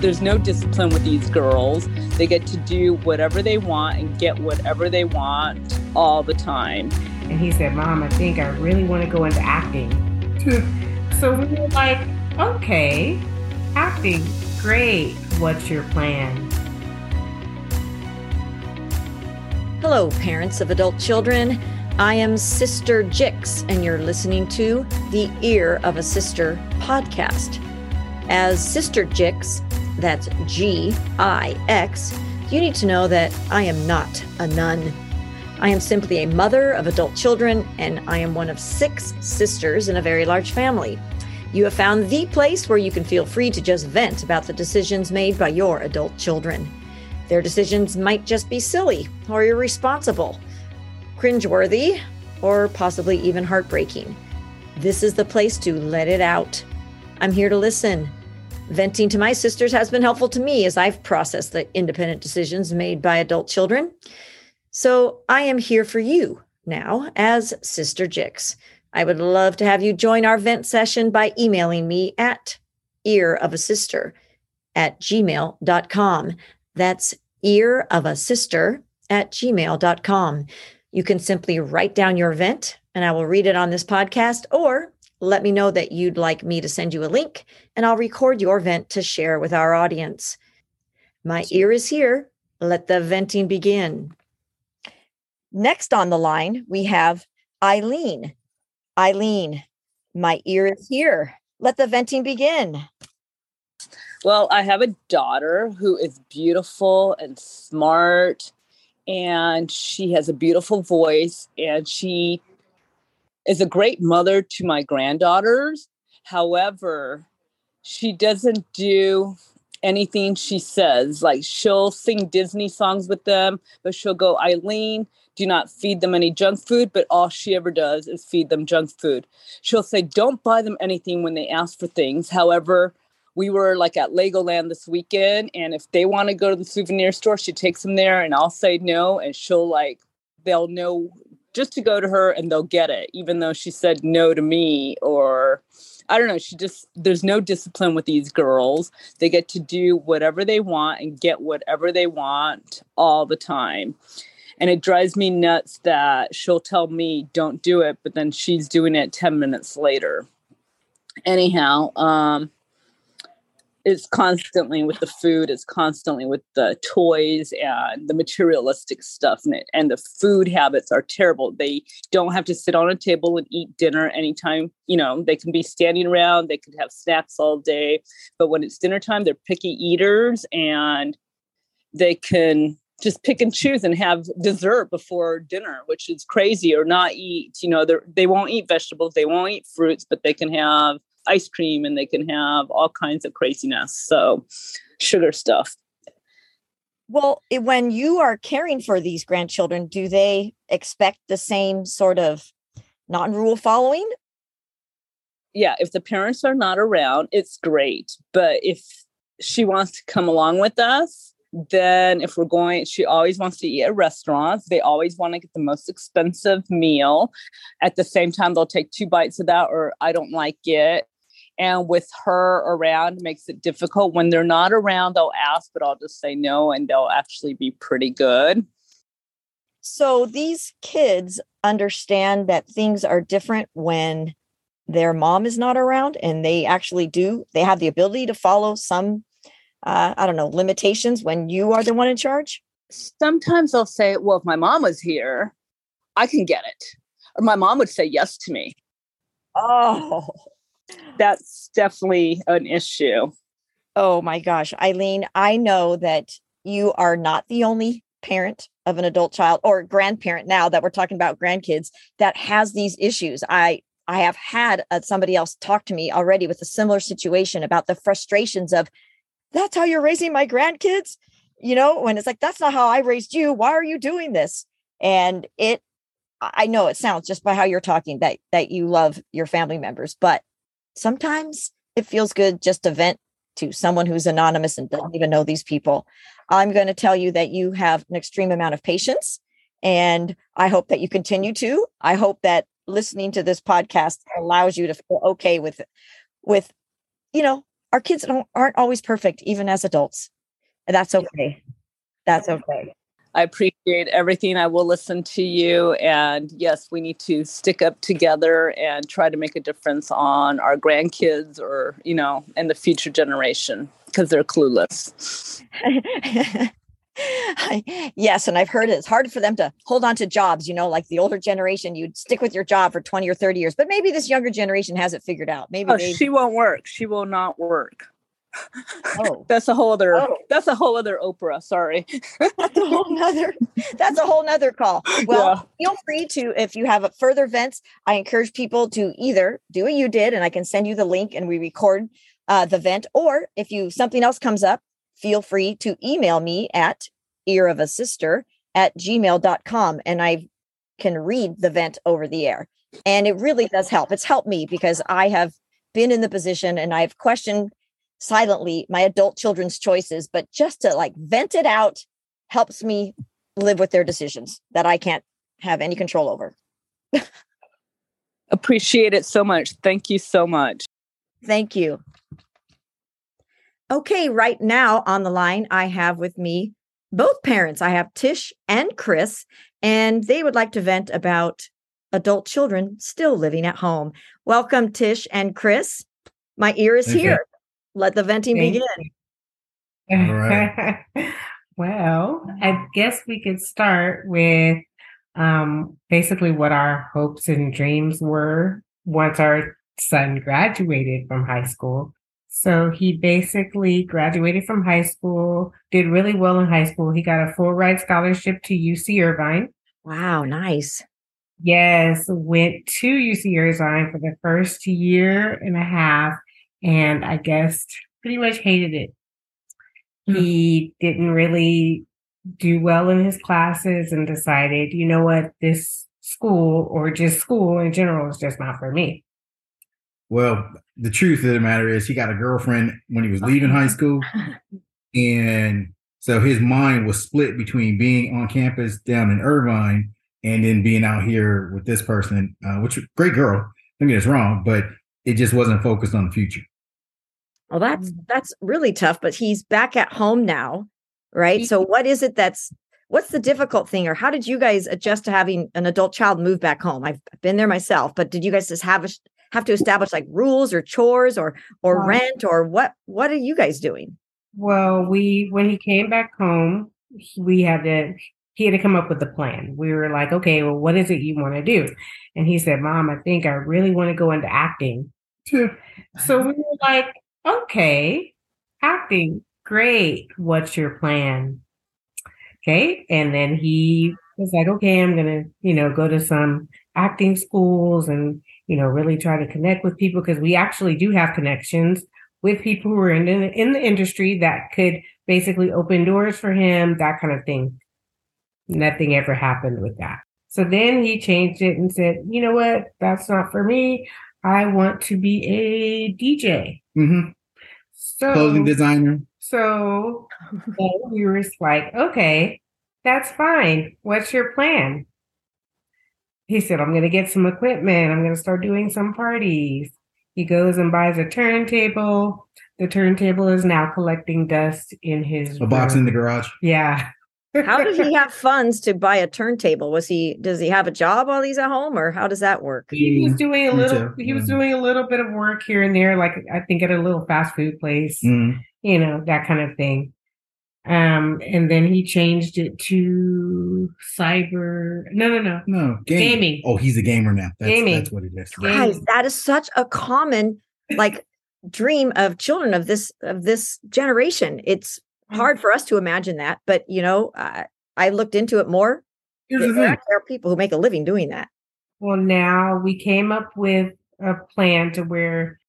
there's no discipline with these girls. They get to do whatever they want and get whatever they want all the time. And he said, Mom, I think I really want to go into acting. so we were like, okay, acting, great. What's your plan? Hello, parents of adult children. I am Sister Gix, and you're listening to the Ear of a Sister podcast. As Sister Gix, that's G I X, you need to know that I am not a nun. I am simply a mother of adult children, and I am one of six sisters in a very large family. You have found the place where you can feel free to just vent about the decisions made by your adult children. Their decisions might just be silly or irresponsible cringeworthy, or possibly even heartbreaking. This is the place to let it out. I'm here to listen. Venting to my sisters has been helpful to me as I've processed the independent decisions made by adult children. So I am here for you now as Sister Gix. I would love to have you join our vent session by emailing me at ear of a sister at gmail.com. That's ear of a sister at gmail.com. You can simply write down your vent and I will read it on this podcast, or let me know that you'd like me to send you a link and I'll record your vent to share with our audience. My ear is here. Let the venting begin. Next on the line, we have Eileen. Eileen, my ear is here. Let the venting begin. Well, I have a daughter who is beautiful and smart and she has a beautiful voice and she is a great mother to my granddaughters. However, she doesn't do anything she says. Like she'll sing Disney songs with them, but she'll go, Eileen, do not feed them any junk food. But all she ever does is feed them junk food. She'll say, don't buy them anything when they ask for things. However, we were like at Legoland this weekend, and if they want to go to the souvenir store, she takes them there, and I'll say no, and she'll like they'll know just to go to her and they'll get it, even though she said no to me or I don't know. She just there's no discipline with these girls. They get to do whatever they want and get whatever they want all the time. And it drives me nuts that she'll tell me don't do it, but then she's doing it 10 minutes later. Anyhow, um it's constantly with the food it's constantly with the toys and the materialistic stuff and, it, and the food habits are terrible. They don't have to sit on a table and eat dinner anytime you know they can be standing around they could have snacks all day but when it's dinner time they're picky eaters and they can just pick and choose and have dessert before dinner which is crazy or not eat you know they won't eat vegetables they won't eat fruits but they can have ice cream and they can have all kinds of craziness. So, sugar stuff. Well, when you are caring for these grandchildren, do they expect the same sort of non rule following? Yeah, if the parents are not around, it's great. But if she wants to come along with us, then if we're going she always wants to eat at restaurants they always want to get the most expensive meal at the same time they'll take two bites of that or i don't like it and with her around makes it difficult. When they're not around they'll ask but i'll just say no and they'll actually be pretty good. So these kids understand that things are different when their mom is not around and they actually do they have the ability to follow some uh, i don't know limitations when you are the one in charge? Sometimes they'll say well if my mom was here i can get it. Or my mom would say yes to me. Oh that's definitely an issue. Oh my gosh, Eileen, I know that you are not the only parent of an adult child or grandparent now that we're talking about grandkids that has these issues. I I have had uh, somebody else talk to me already with a similar situation about the frustrations of that's how you're raising my grandkids, you know, when it's like that's not how I raised you. Why are you doing this? And it I know it sounds just by how you're talking that that you love your family members, but sometimes it feels good just to vent to someone who's anonymous and doesn't even know these people. I'm going to tell you that you have an extreme amount of patience and I hope that you continue to. I hope that listening to this podcast allows you to feel okay with with you know our kids don't, aren't always perfect, even as adults. And that's okay. That's okay. I appreciate everything. I will listen to you. And yes, we need to stick up together and try to make a difference on our grandkids or, you know, and the future generation because they're clueless. yes, and I've heard it's hard for them to hold on to jobs. You know, like the older generation, you'd stick with your job for 20 or 30 years, but maybe this younger generation has it figured out. Maybe oh, she won't work. She will not work. Oh. that's a whole other oh. that's a whole other Oprah. Sorry. that's a whole nother that's a whole nother call. Well, yeah. feel free to if you have further events, I encourage people to either do what you did and I can send you the link and we record uh, the vent, or if you something else comes up, feel free to email me at ear of a sister at gmail.com and I can read the vent over the air. And it really does help. It's helped me because I have been in the position and I've questioned silently my adult children's choices, but just to like vent it out helps me live with their decisions that I can't have any control over. Appreciate it so much. Thank you so much. Thank you. Okay, right now on the line, I have with me both parents. I have Tish and Chris, and they would like to vent about adult children still living at home. Welcome, Tish and Chris. My ear is Thank here. You. Let the venting Thank begin. All right. well, I guess we could start with um, basically what our hopes and dreams were once our son graduated from high school. So he basically graduated from high school, did really well in high school. He got a full ride scholarship to UC Irvine. Wow, nice. Yes, went to UC Irvine for the first year and a half and I guess pretty much hated it. Mm-hmm. He didn't really do well in his classes and decided, you know what, this school or just school in general is just not for me. Well, the truth of the matter is he got a girlfriend when he was leaving high school. And so his mind was split between being on campus down in Irvine and then being out here with this person, uh, which great girl. Don't get us wrong, but it just wasn't focused on the future. Well, that's mm. that's really tough, but he's back at home now, right? So what is it that's what's the difficult thing or how did you guys adjust to having an adult child move back home? I've been there myself, but did you guys just have a, have to establish like rules or chores or or rent or what what are you guys doing? Well, we when he came back home, we had to he had to come up with a plan. We were like, okay, well, what is it you want to do? And he said, Mom, I think I really want to go into acting. so we were like, okay, acting, great. What's your plan? Okay. And then he was like, okay, I'm going to, you know, go to some acting schools and, you know, really try to connect with people because we actually do have connections with people who are in the, in the industry that could basically open doors for him, that kind of thing. Nothing ever happened with that. So then he changed it and said, you know what? That's not for me. I want to be a DJ. Mm-hmm. So clothing designer. So we were like, okay, that's fine. What's your plan? He said, I'm going to get some equipment. I'm going to start doing some parties. He goes and buys a turntable. The turntable is now collecting dust in his a room. box in the garage. Yeah. How did he have funds to buy a turntable? Was he does he have a job while he's at home or how does that work? He was doing a little he was doing a little bit of work here and there, like I think at a little fast food place, mm. you know, that kind of thing. Um, and then he changed it to cyber. No, no, no, no game. gaming. Oh, he's a gamer now. That's, gaming. That's what it is. Guys, that is such a common like dream of children of this of this generation. It's hard for us to imagine that, but you know, uh, I looked into it more. Here's the there, there are people who make a living doing that. Well, now we came up with a plan to where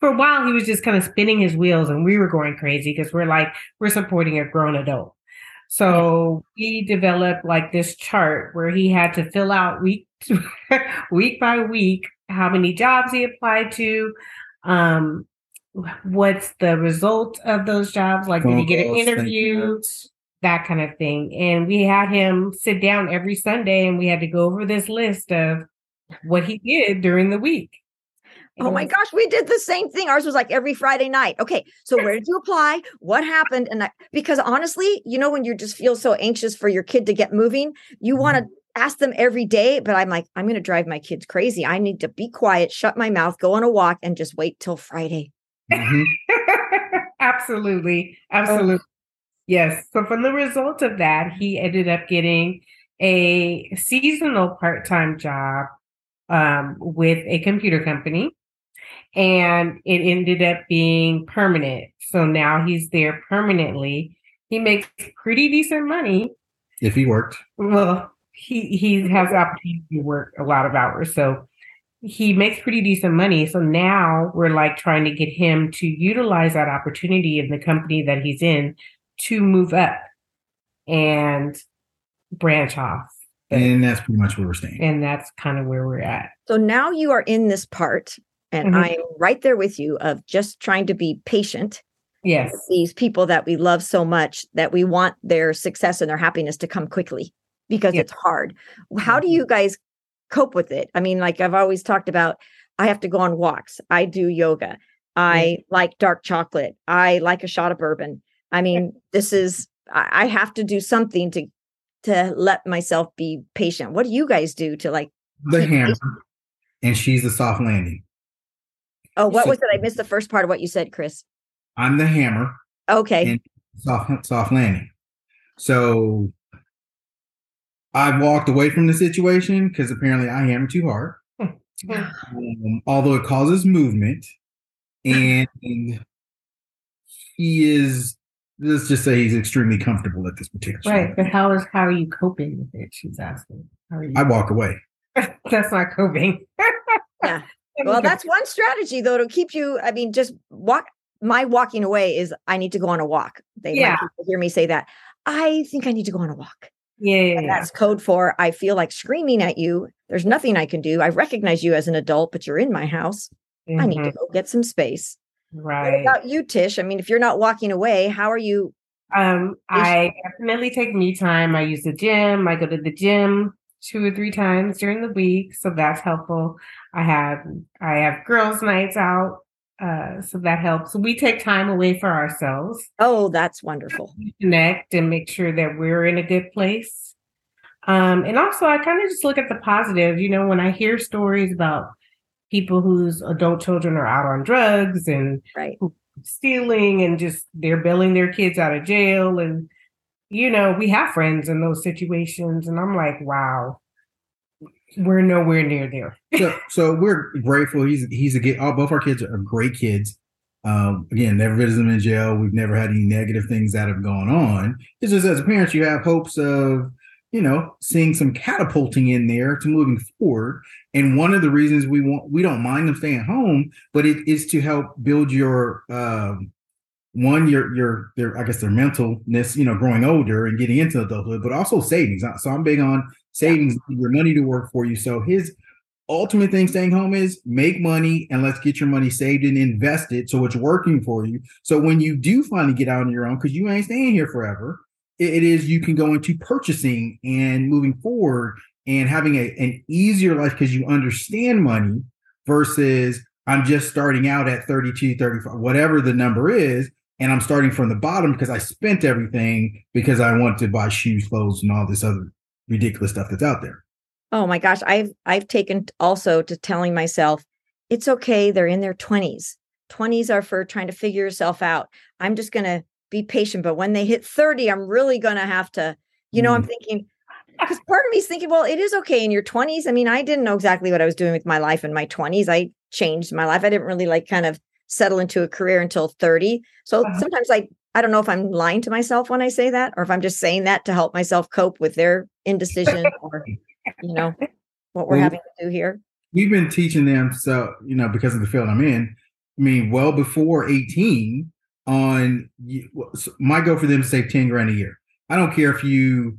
for a while he was just kind of spinning his wheels and we were going crazy because we're like, we're supporting a grown adult. So yeah. we developed like this chart where he had to fill out week week by week how many jobs he applied to, um, what's the result of those jobs? Like, did he get an interview? That kind of thing. And we had him sit down every Sunday and we had to go over this list of what he did during the week. Oh my gosh, we did the same thing. Ours was like every Friday night. Okay, so where did you apply? What happened? And I, because honestly, you know, when you just feel so anxious for your kid to get moving, you want to ask them every day. But I'm like, I'm going to drive my kids crazy. I need to be quiet, shut my mouth, go on a walk, and just wait till Friday. Mhm. absolutely. Absolutely. Yes. So from the result of that, he ended up getting a seasonal part-time job um, with a computer company. And it ended up being permanent. So now he's there permanently. He makes pretty decent money. If he worked, Well, he he has the opportunity to work a lot of hours. So he makes pretty decent money. So now we're like trying to get him to utilize that opportunity in the company that he's in to move up and branch off. and that's pretty much where we're staying. And that's kind of where we're at. So now you are in this part, and Mhm. I'm right there with you of just trying to be patient. Yes. with These people that we love so much that we want their success and their happiness to come quickly because Yeah. it's hard. How do you guys cope with it? I mean, like I've always talked about, I have to go on walks. I do yoga. I mm-hmm. like dark chocolate. I like a shot of bourbon. I mean, this is I I have to do something to to let myself be patient. What do you guys do to like? The hammer, and she's the soft landing. Oh, what So- was it? I missed the first part of what you said, Chris. I'm the hammer, Okay. and soft soft landing. So I walked away from the situation because apparently I hammer too hard. um, although it causes movement, and he is. Let's just say he's extremely comfortable at this particular. Right. time. But how is how are you coping with it? She's asking. How are you? I walk away. that's not coping. Yeah. Well, that's one strategy though to keep you. I mean, just walk. My walking away is I need to go on a walk. They Yeah. yeah. hear me say that. I think I need to go on a walk. Yeah. And that's code for I feel like screaming at you. There's nothing I can do. I recognize you as an adult, but you're in my house. I need to Mhm. go get some space. What Right. about you, Tish? I mean, if you're not walking away, how are you? Um, I definitely take me time. I use the gym. I go to the gym two or three times during the week, so that's helpful. I have I have girls' nights out, uh, so that helps. We take time away for ourselves, Oh, that's wonderful. connect, and make sure that we're in a good place. Um, and also, I kind of just look at the positive. You know, when I hear stories about people whose adult children are out on drugs and Right. stealing and just they're bailing their kids out of jail and you know we have friends in those situations and i'm like wow we're nowhere near there so so we're grateful. He's he's a kid. All both our kids are great kids. Um, again, never visited them in jail. We've never had any negative things that have gone on. It's just as parents, you have hopes of you know seeing some catapulting in there to moving forward. And one of the reasons we want we don't mind them staying home, but it is to help build your um, one your your their I guess their mentalness, you know, growing older and getting into adulthood, but also savings. So I'm big on savings, your money to work for you. So his ultimate thing staying home is make money and let's get your money saved and invested so it's working for you. So when you do finally get out on your own, because you ain't staying here forever, it, is you can go into purchasing and moving forward and having a, an easier life because you understand money versus I'm just starting out at 32, 35, whatever the number is. And I'm starting from the bottom because I spent everything because I want to buy shoes, clothes, and all this other ridiculous stuff that's out there. Oh my gosh, I've I've taken also to telling myself it's okay. They're in their twenties. Twenties are for trying to figure yourself out. I'm just gonna be patient. But when they hit thirty, I'm really gonna have to. You know, I'm mm. thinking because part of me is thinking, well, it is okay in your 20s. I mean, I didn't know exactly what I was doing with my life in my 20s. I changed my life. I didn't really like kind of settle into a career until 30. So Uh-huh. sometimes I I don't know if I'm lying to myself when I say that or if I'm just saying that to help myself cope with their indecision or you know what we're Well, having to do here. we've been teaching them so you know because of the field i'm in i mean well before 18 on my goal for them to save 10 grand a year i don't care if you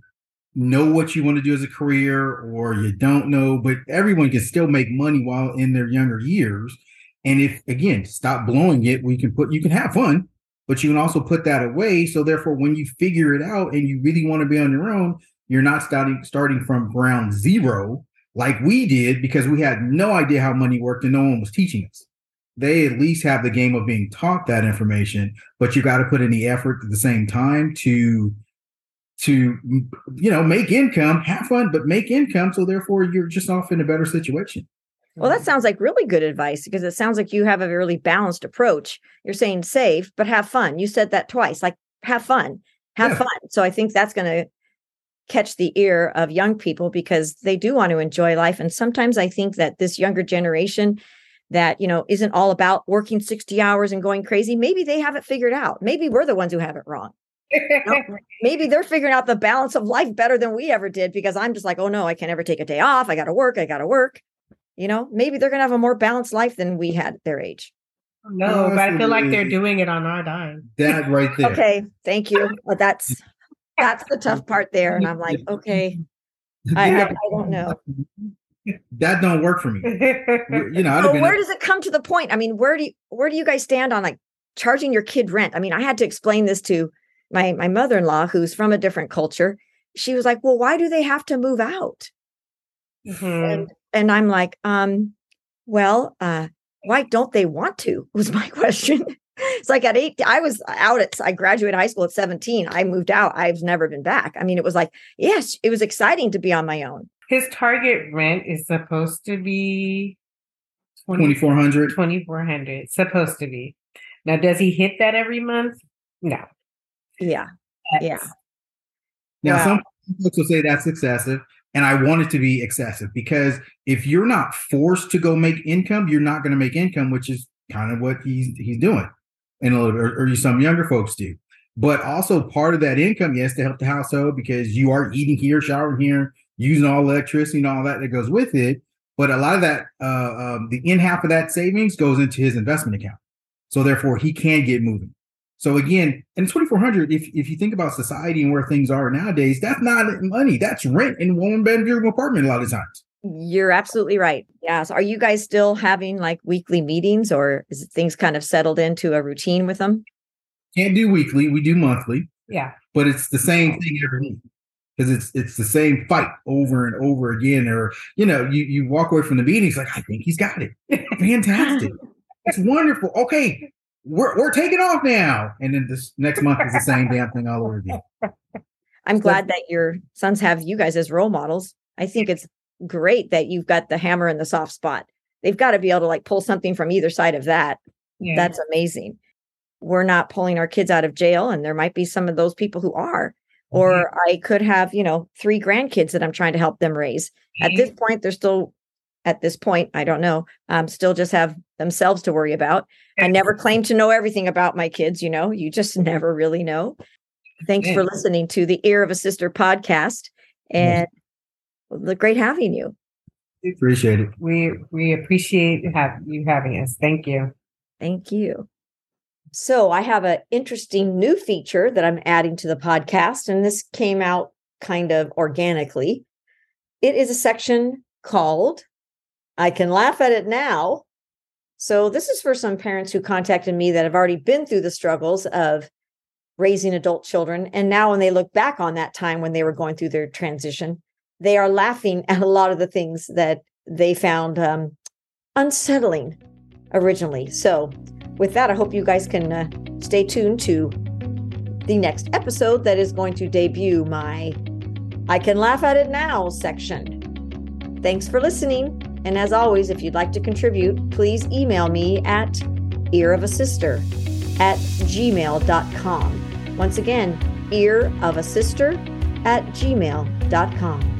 know what you want to do as a career or you don't know but everyone can still make money while in their younger years and if again stop blowing it we can put you can have fun but you can also put that away so therefore when you figure it out and you really want to be on your own you're not starting starting from ground zero like we did because we had no idea how money worked and no one was teaching us. They at least have the game of being taught that information, but you got to put in the effort at the same time to to you know make income, have fun, but make income. So therefore, you're just off in a better situation. Well, that mm. sounds like really good advice because it sounds like you have a really balanced approach. You're saying save, but have fun. You said that twice, like have fun, have yeah. fun. So I think that's going to catch the ear of young people because they do want to enjoy life. And sometimes I think that this younger generation that, you know, isn't all about working 60 hours and going crazy, maybe they have it figured out. Maybe we're the ones who have it wrong. maybe they're figuring out the balance of life better than we ever did because I'm just like, oh no, I can never take a day off. I got to work. I got to work. You know, maybe they're going to have a more balanced life than we had at their age. No, but I feel like they're doing it on our dime. That right there. okay, thank you. Well, that's that's the tough part there, and I'm like, okay, I, I, I don't know. That don't work for me. You know, well, where does it come to the point? I mean, where do you where do you guys stand on like charging your kid rent? I mean, I had to explain this to my my mother in law, who's from a different culture. She was like, "Well, why do they have to move out?" Mm-hmm. And and I'm like, um, well, uh, why don't they want to? Was my question. it's like at eight, I was out at, I graduated high school at 17. I moved out. I've never been back. I mean, it was like, yes, it was exciting to be on my own. His target rent is supposed to be 2400 2400 supposed to be. Now, does he hit that every month? No. Yeah. Yeah. Now, wow. some folks will say that's excessive. And I want it to be excessive because if you're not forced to go make income, you're not going to make income, which is kind of what he's he's doing, and or, or some younger folks do. But also part of that income, yes, to help the household because you are eating here, showering here, using all electricity and all that that goes with it. But a lot of that, uh, um, the in half of that savings goes into his investment account. So therefore, he can get moving. So again, and 2400, if, if you think about society and where things are nowadays, that's not money. That's rent in one bedroom apartment a lot of times. You're absolutely right. Yeah. So are you guys still having like weekly meetings or is things kind of settled into a routine with them? Can't do weekly. We do monthly. Yeah. But it's the same oh. thing every week because it's it's the same fight over and over again. Or you know, you you walk away from the meeting, it's like I think he's got it. Fantastic. it's wonderful. Okay, we're we're taking off now, and then this next month is the same damn thing all over again. I'm glad that your sons have you guys as role models. I think it's great that you've got the hammer and the soft spot. They've got to be able to like pull something from either side of that. Yeah. That's amazing. We're not pulling our kids out of jail, and there might be some of those people who are. Or mm-hmm. I could have, you know, three grandkids that I'm trying to help them raise. Mm-hmm. At this point, they're still at this point, I don't know, um, still just have themselves to worry about. I never claim to know everything about my kids, you know, you just never really know. Thanks for listening to the Ear of a Sister podcast and the great having you. We appreciate it. We we appreciate have you having us. Thank you. Thank you. So I have an interesting new feature that I'm adding to the podcast, and this came out kind of organically. It is a section called I can laugh at it now. So, this is for some parents who contacted me that have already been through the struggles of raising adult children. And now, when they look back on that time when they were going through their transition, they are laughing at a lot of the things that they found um, unsettling originally. So, with that, I hope you guys can uh, stay tuned to the next episode that is going to debut my I Can Laugh at It Now section. Thanks for listening. And as always, if you'd like to contribute, please email me at earofasister at gmail.com. Once again, earofasister at gmail.com.